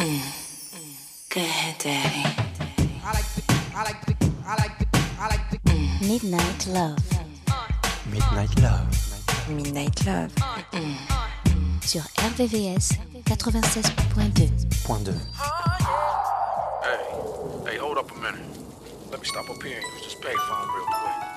Good Daddy. Midnight Love. Midnight Love. Midnight Love. Sur RVVS 96.2. Point Hey, hey, hold up a minute. Let me stop up here and use this payphone real quick.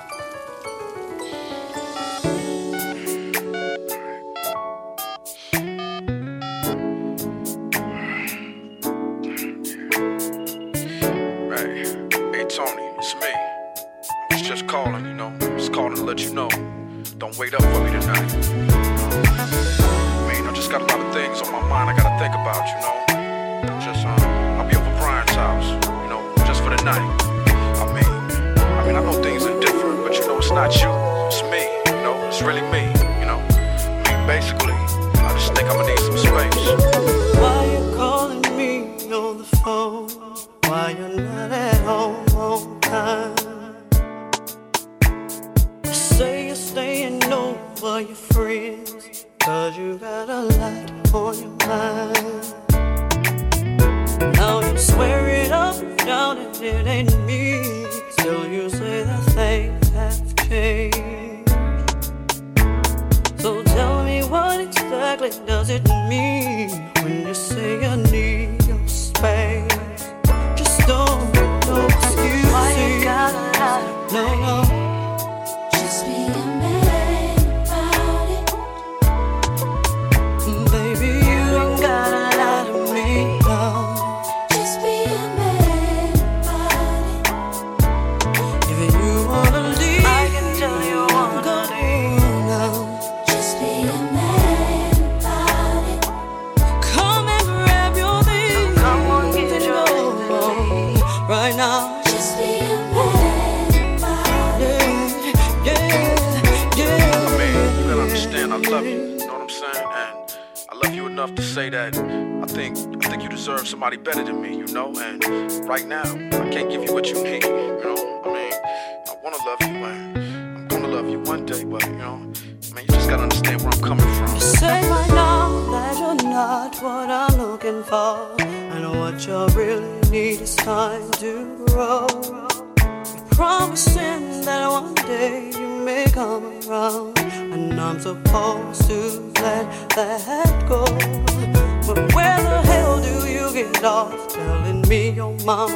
somebody better than me, you know. And right now, I can't give you what you need, you know. I mean, I wanna love you, man. I'm gonna love you one day, but you know, I mean, you just gotta understand where I'm coming from. Say right now that you're not what I'm looking for, I know what you really need is time.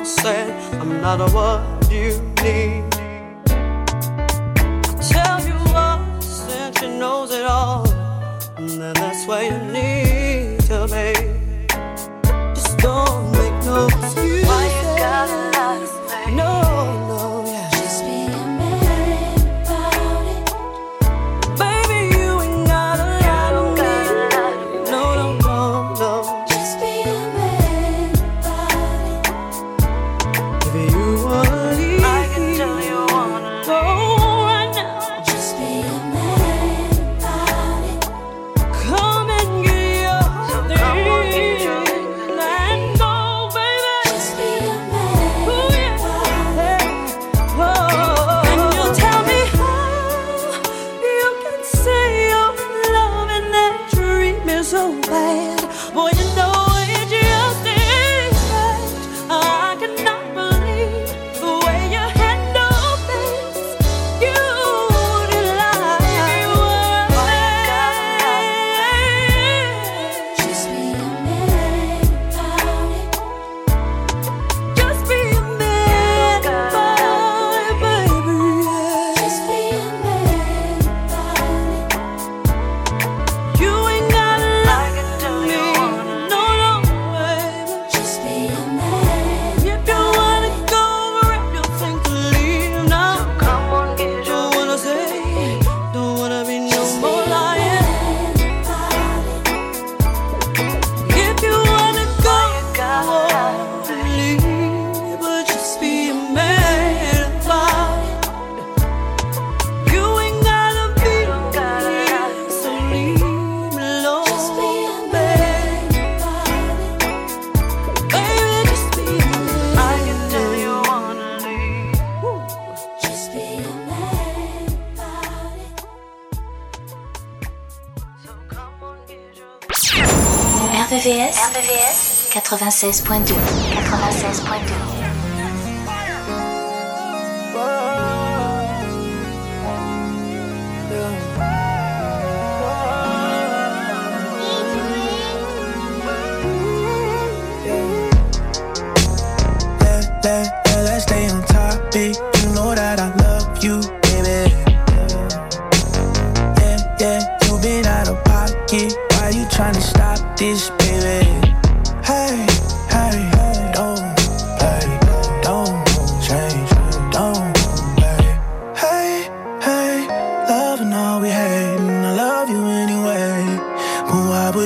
said I'm not a what you boy. 96.2.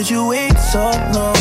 Could you wait so long?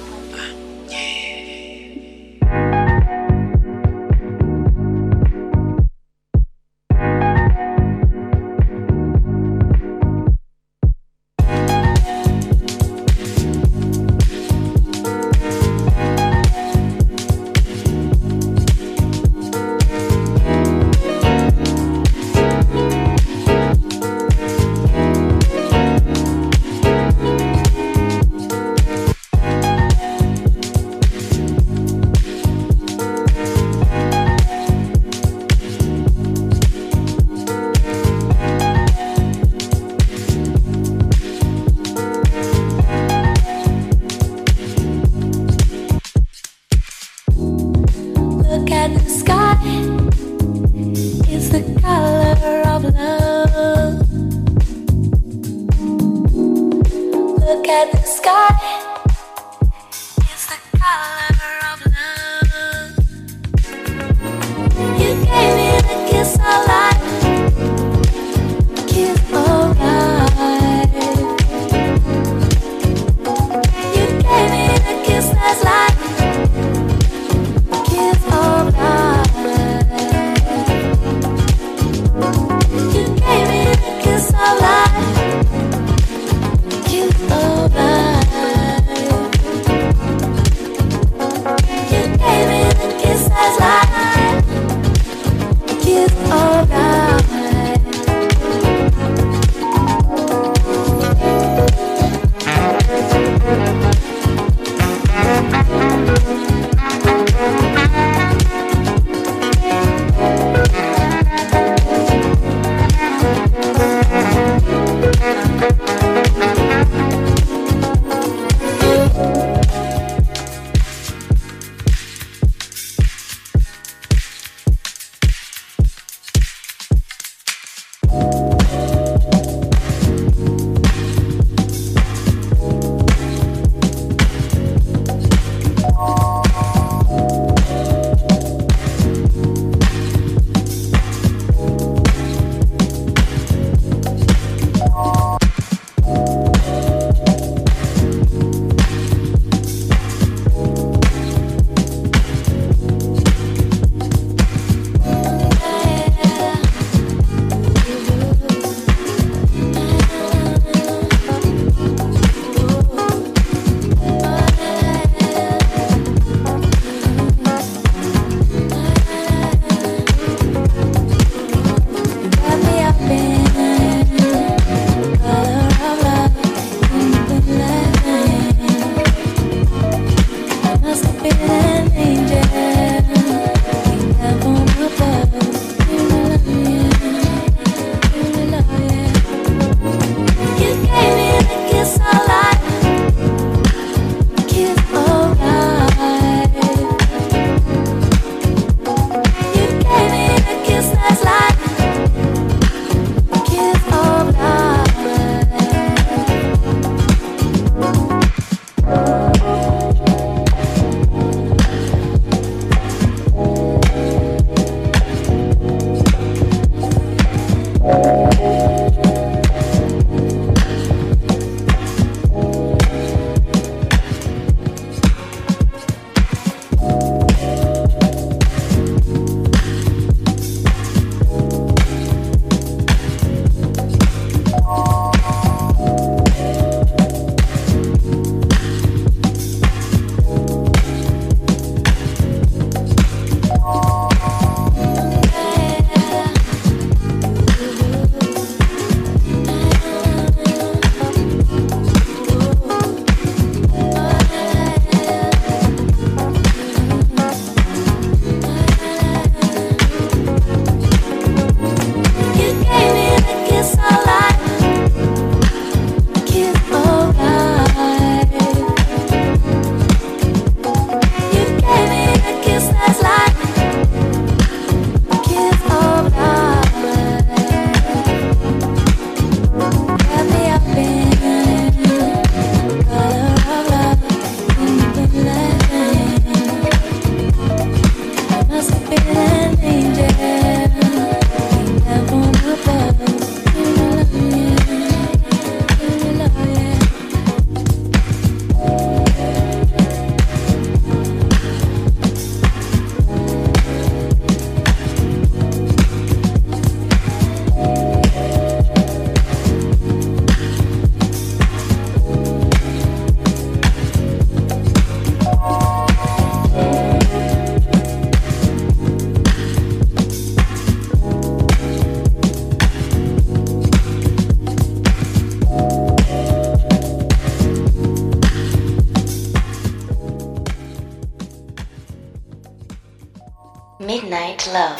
Midnight Love.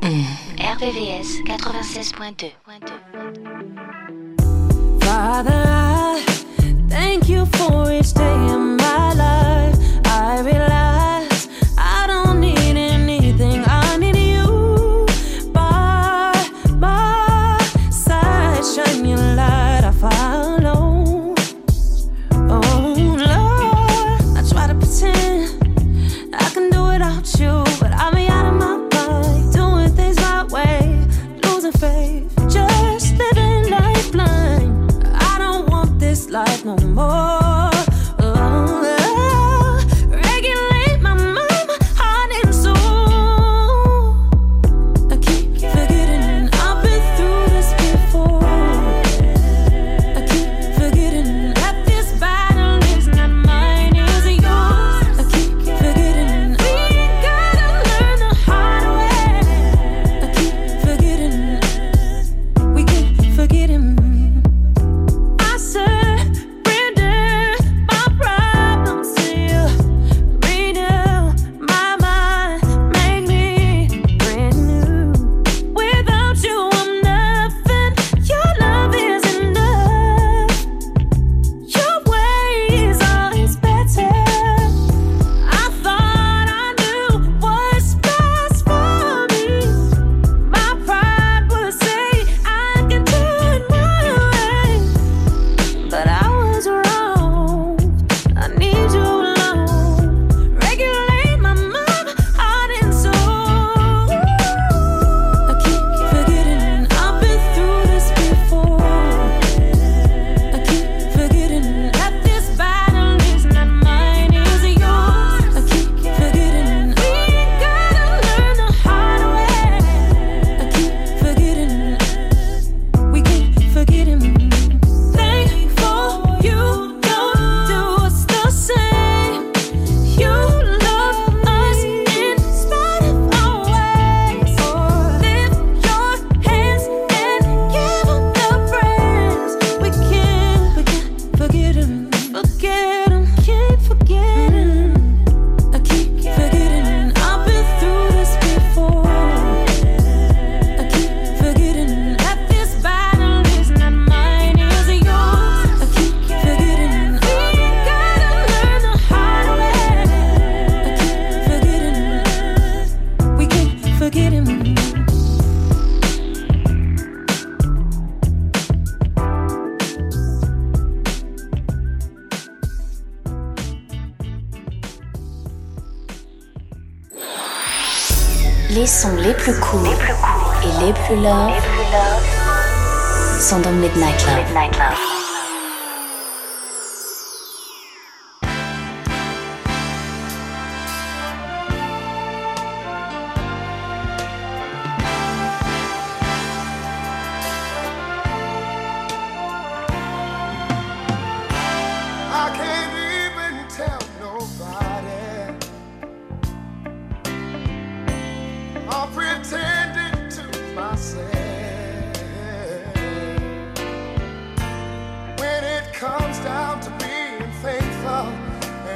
Mm. RVVS 96.2. Father, I thank you for each day.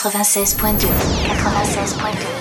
96.2. 96.2.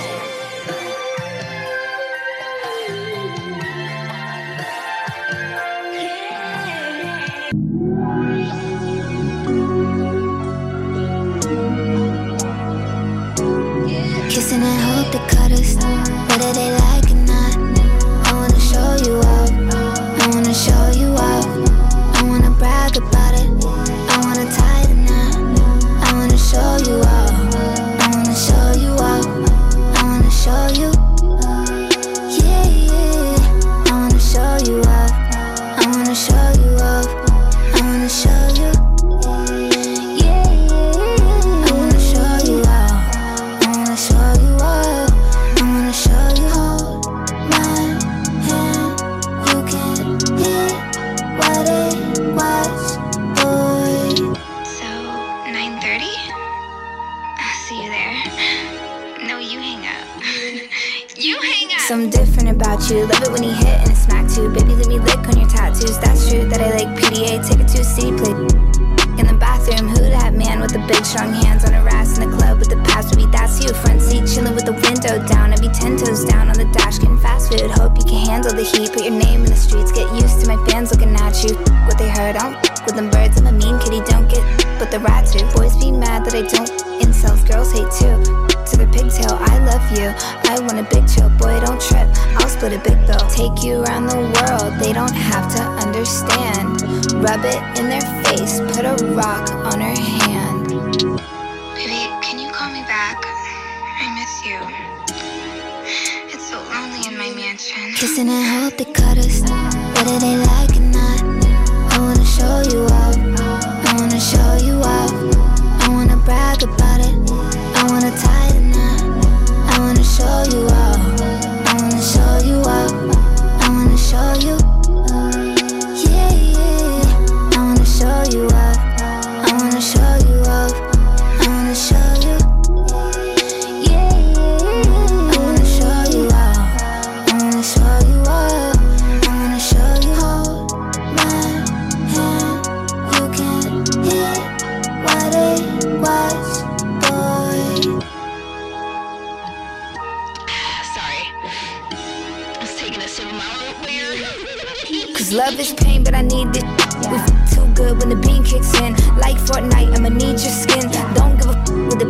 love is pain, but I need this. We f- too good when the bean kicks in. Like Fortnite, I'ma need your skin. Don't give a f- with the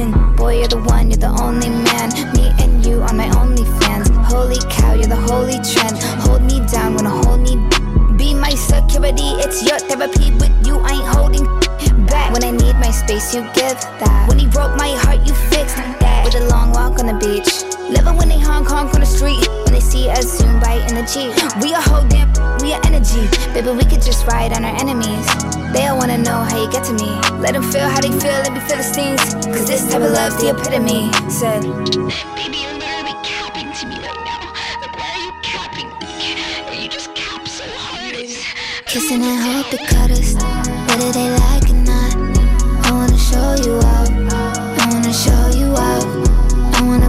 in. Boy, you're the one, you're the only man. Me and you are my only fans. Holy cow, you're the holy trend. Hold me down when I hold me. Be my security, it's your therapy. With you, I ain't holding back. When I need my space, you give that. When he broke my heart, you fixed that. With a long walk on the beach. Living when they Hong Kong on the street. When they see us zoom the Jeep. We a whole damn, we a energy. Baby, we could just ride on our enemies. They all wanna know how you get to me. Let them feel how they feel, let me feel the stings. Cause this type of love's the epitome. Said, Baby, you're literally capping to me right now. Like, why are you capping? You just cap so hard. Kissing and hope it cut us. Whether they like it or not. I wanna show you out. I wanna show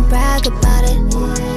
brag about it.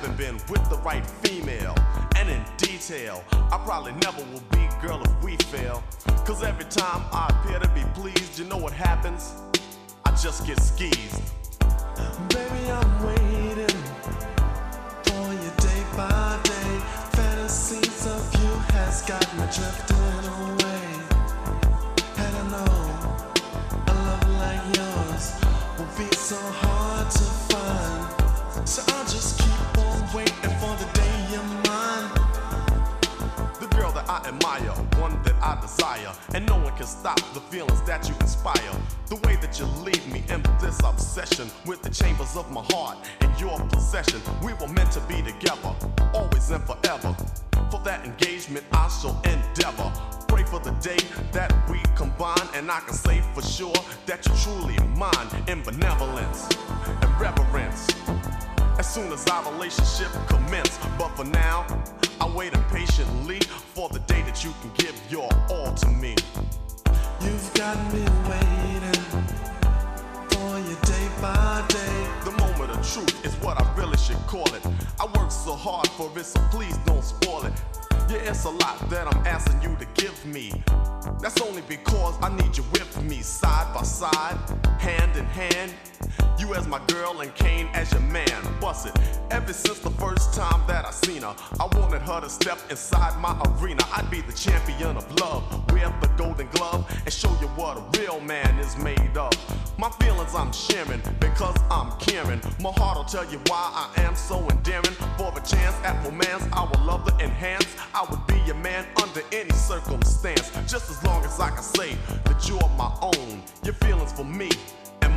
haven't been with the right female. And in detail, I probably never will be, girl, if we fail. Cause every time I appear to be pleased, you know what happens? I just get skeezed. Baby, I'm waiting for you day by day. Fantasies of you has got me drifting away. And I know a love like yours will be so hard to find. So I'll just keep on waiting for the day you're mine. The girl that I admire, one that I desire, and no one can stop the feelings that you inspire. The way that you leave me in this obsession with the chambers of my heart in your possession. We were meant to be together, always and forever. For that engagement, I shall endeavor. Pray for the day that we combine, and I can say for sure that you're truly mine in benevolence and reverence as soon as our relationship commence. But for now, I wait impatiently for the day that you can give your all to me. You've got me waiting for you day by day. The moment of truth is what I really should call it. I work so hard for it, so please don't spoil it. Yeah, it's a lot that I'm asking you to give me. That's only because I need you with me, side by side, hand in hand. You as my girl and Kane as your man. Bust it. Ever since the first time that I seen her, I wanted her to step inside my arena. I'd be the champion of love, wear the golden glove, and show you what a real man is made of. My feelings I'm sharing because I'm caring. My heart will tell you why I am so endearing. For the chance at romance, I would love to enhance. I would be your man under any circumstance. Just as long as I can say that you're my own. Your feelings for me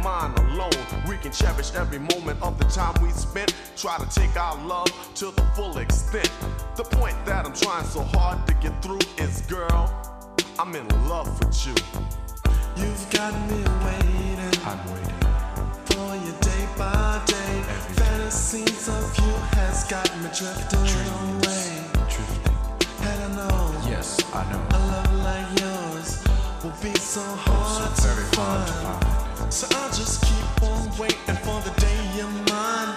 mine alone. We can cherish every moment of the time we spent. Try to take our love to the full extent. The point that I'm trying so hard to get through is, girl, I'm in love with you. You've got me waiting. I'm waiting. For you day by day. Fantasies of you has got me drifting away. Drifting. And I know Yes, I know. a love like yours will be so hard So very to hard to find. So I'll just keep on waiting for the day you're mine.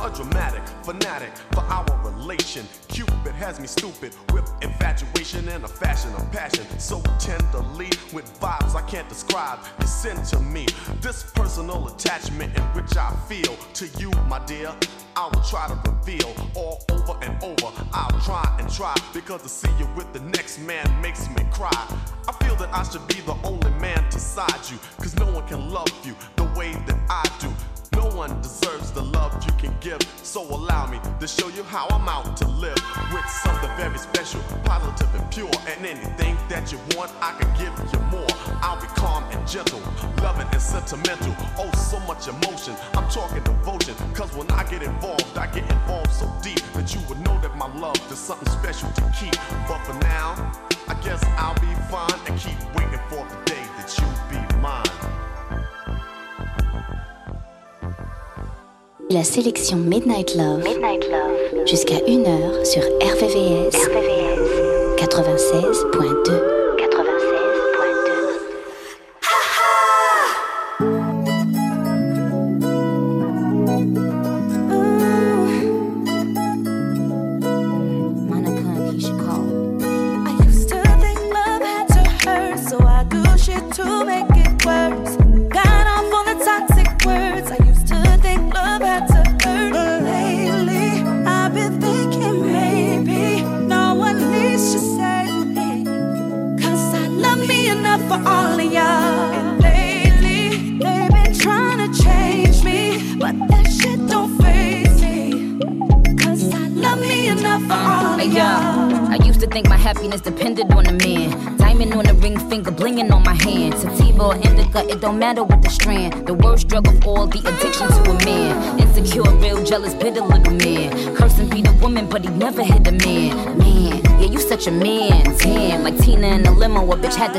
A dramatic fanatic for our relation. Cupid has me stupid with infatuation and a fashion of passion. So tenderly with vibes I can't describe. Send to me this personal attachment in which I feel to you, my dear. I will try to reveal all over and over. I'll try and try because to see you with the next man makes me cry. I feel that I should be the only man beside you. Cause no one can love you the way that I do. No one deserves the love you can give. So allow me to show you how I'm out to live with something very special, positive and pure. And anything that you want, I can give you more. I'll be calm and gentle, loving and sentimental. Oh, so much emotion. I'm talking devotion. Cause when I get involved, I get involved so deep that you would know that my love is something special to keep. But for now, I guess I'll be fine and keep waiting for the day that you'll be La sélection Midnight Love, jusqu'à 1h sur RVVS, 96.2.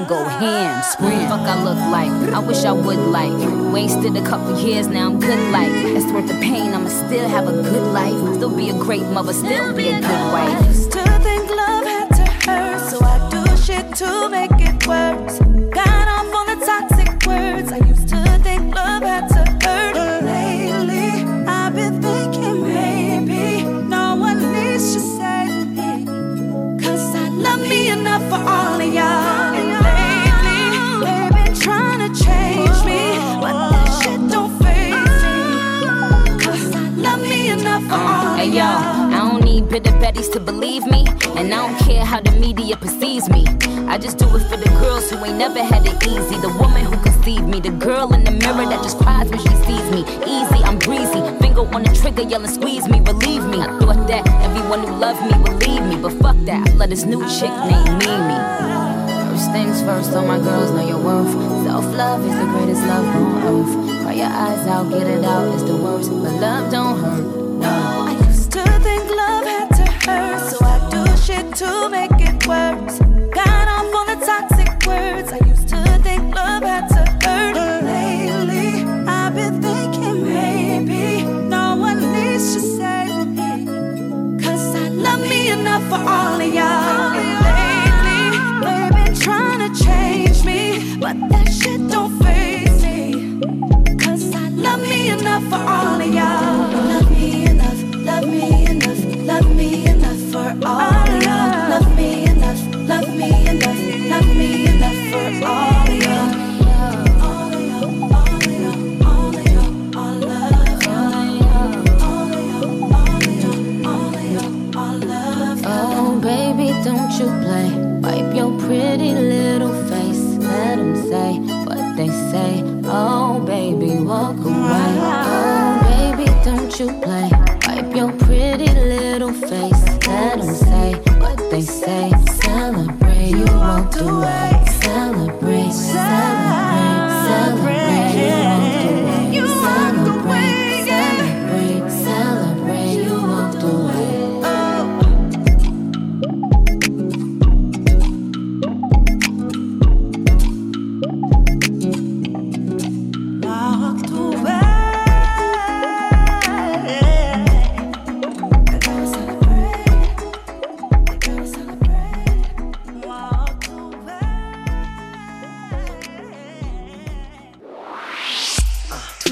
go ham. Scream, fuck I look like. I wish I would like. Wasted a couple years, now I'm good like. It's worth the pain, I'ma still have a good life. Still be a great mother, still be a good wife. Mirror that just cries when she sees me. Easy, I'm breezy. Finger on the trigger, yelling, squeeze me, relieve me. I thought that everyone who loved me would leave me, but fuck that. I let this new chick named Mimi. First things first, all my girls know your worth. Self love is the greatest love on earth. Cry your eyes out, get it out, it's the worst. But love don't hurt, no. I used to think love had to hurt, so I do shit to make it worse.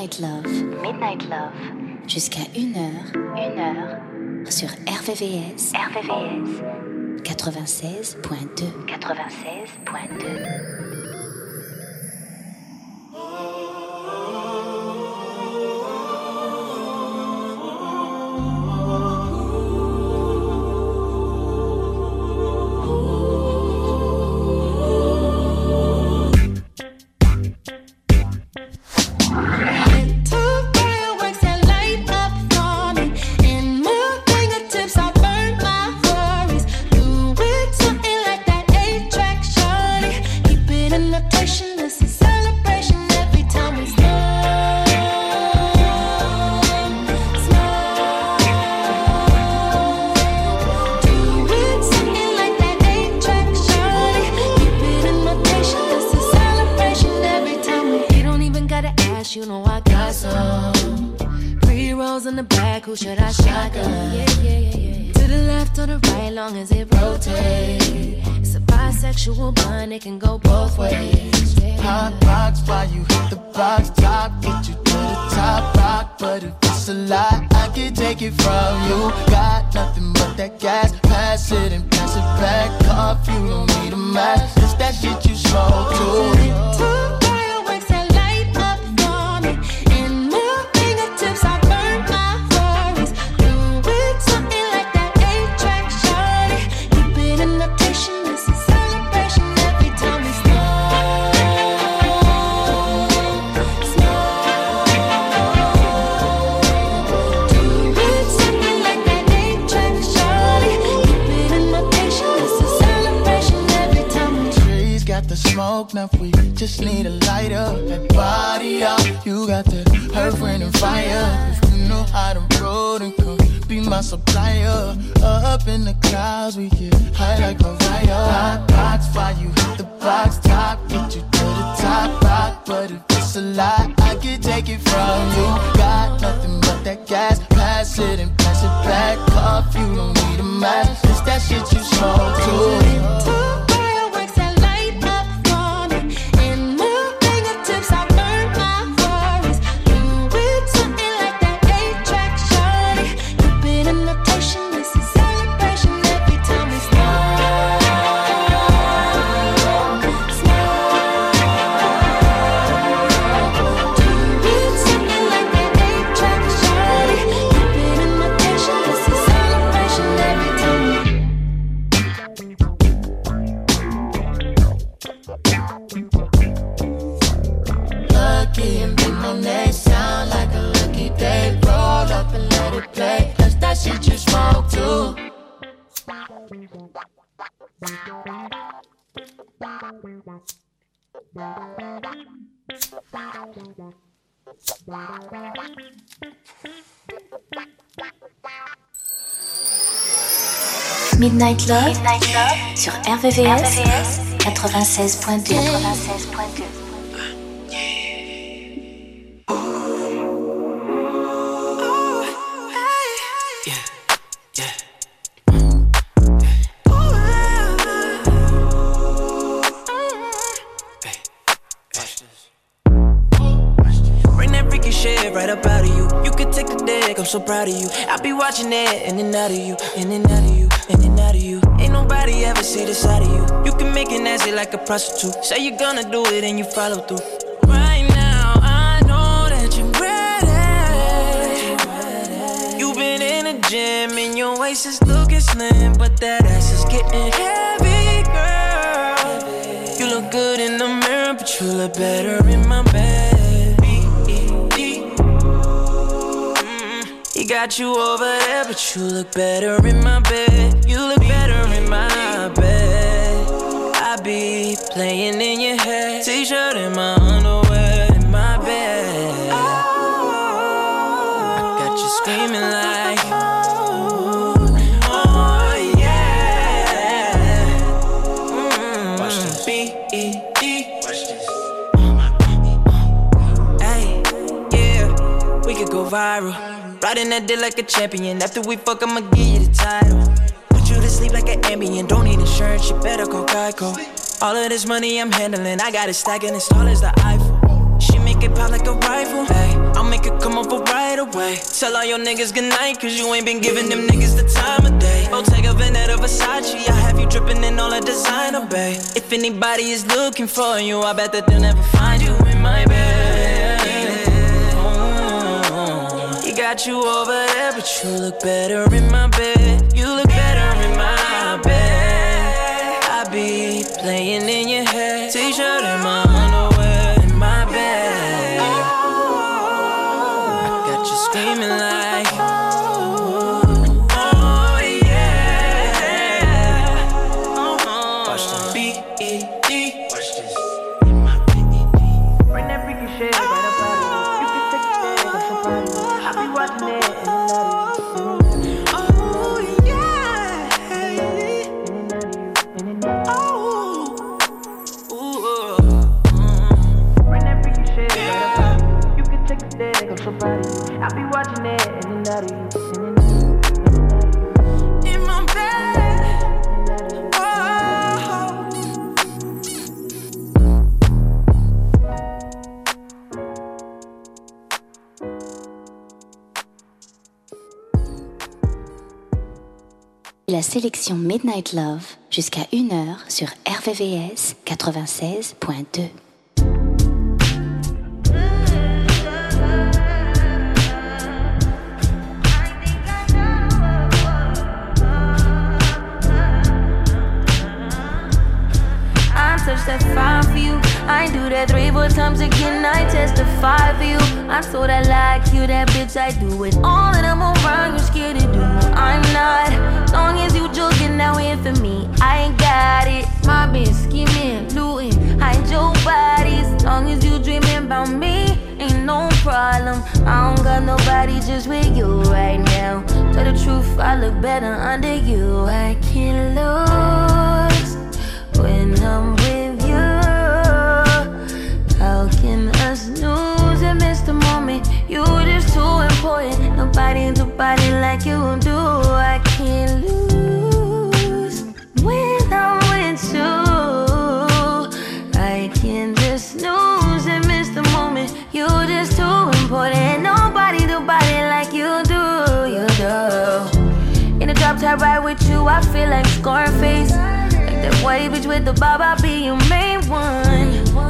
Midnight Love. Midnight Love. Jusqu'à 1h. 1h. Sur RVVS. RVVS. 96.2. 96.2. who should I shotgun? Yeah, yeah, yeah. To the left or the right, long as it rotates. It's a bisexual bond, it can go both ways. Hot box while you hit the box top, get you to the top rock. But if it's a lie, I can take it from you. Got nothing but that gas, pass it and pass it back off. You don't need a mask, it's that shit you smoke too. Now we just need a lighter. That body up, you got that earth, wind, and fire. If you know how to roll, then come be my supplier. Up in the clouds, we get high like a fire. Hot box, fire, you hit the box top, get you to the top rock. But if it's a lie, I can take it from you. Got nothing but that gas, pass it and pass it back off. You don't need a mask, it's that shit you smoke too. Midnight Love, Midnight Love sur RVVS, RVVS 96.2. 96.2. right up out of you. You could take the deck, I'm so proud of you. I be watching it in and out of you, in and out like a prostitute. Say you're gonna do it and you follow through. Right now, I know that you're ready. You've been in the gym and your waist is looking slim, but that ass is getting heavy, girl. You look good in the mirror, but you look better in my bed. Mm-hmm. He got you over there, but you look better in my bed. Viral. Riding that dick like a champion. After we fuck, I'ma give you the title. Put you to sleep like an ambient. Don't need insurance, you better call Geico. All of this money I'm handling, I got it stacking as tall as the Eiffel. She make it pop like a rifle. Hey, I'll make it come over right away. Tell all your niggas goodnight, cause you ain't been giving them niggas the time of day. Bottega Veneta Versace, I have you dripping in all the designer, babe. If anybody is looking for you, I bet that they'll never find you in my bed. Got you over there, but you look better in my bed. Sélection Midnight Love jusqu'à 1h sur RVVS 96.2. I touch that fire for you. I do that three, four times again. I testify for you. I'm so that like you, that bitch. I do it all that I'm around. You scared to do. I'm not. Long as you joking, now in for me. I ain't got it. My bitch scheming, looting, hide your bodies. Long as you dreaming about me, ain't no problem. I don't got nobody just with you right now. Tell the truth, I look better under you. I can't lose when I'm with you. How can I snooze and miss the moment? You just too important. Nobody do body like you do. I can't lose when I'm with you. I can just snooze and miss the moment. You just too important. Nobody do body like you do. You do. In the drop top ride with you, I feel like Scarface. Like that white bitch with the bob, I'll be your main one.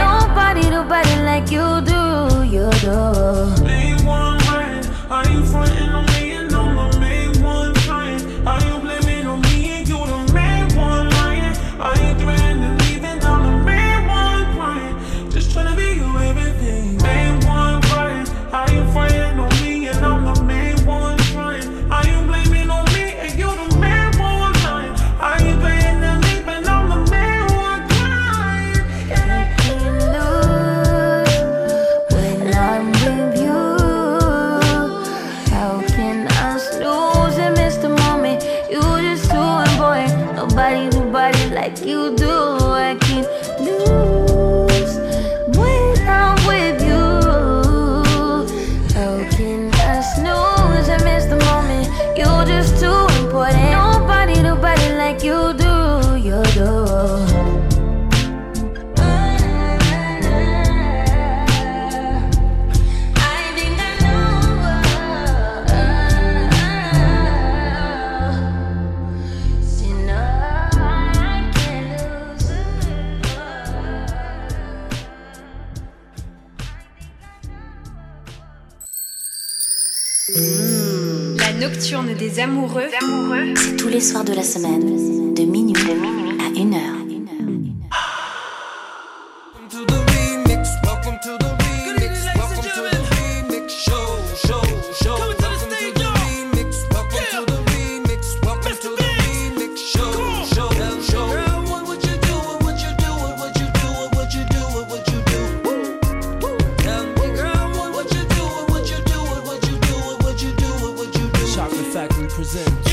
C'est tous les soirs de la semaine, Present.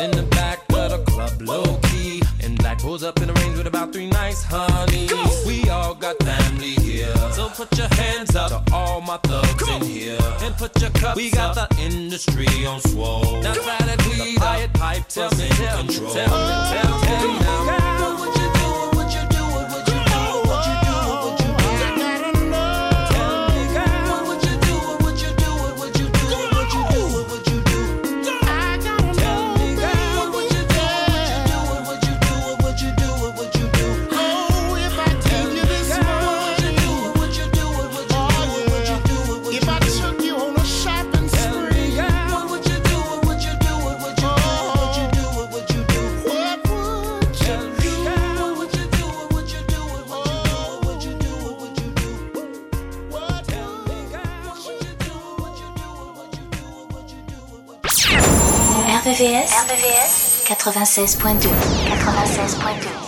in the back of the club, low key. and black pulls up in the range with about three nice honeys. We all got family here, so put your hands up to all my thugs in here, and put your cups. up. We got up. the industry on swole. Now try to please, the pipe, pipe, tell me, control. Tell me, tell me, tell me oh, now. RVS, RVS 96.2 96.2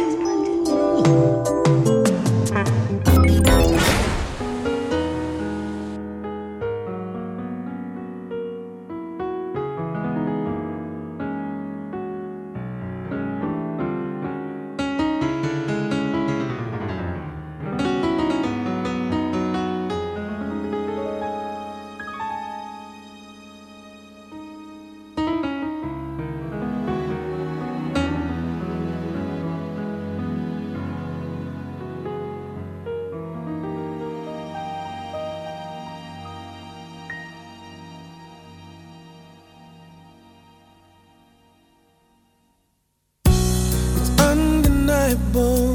Bible.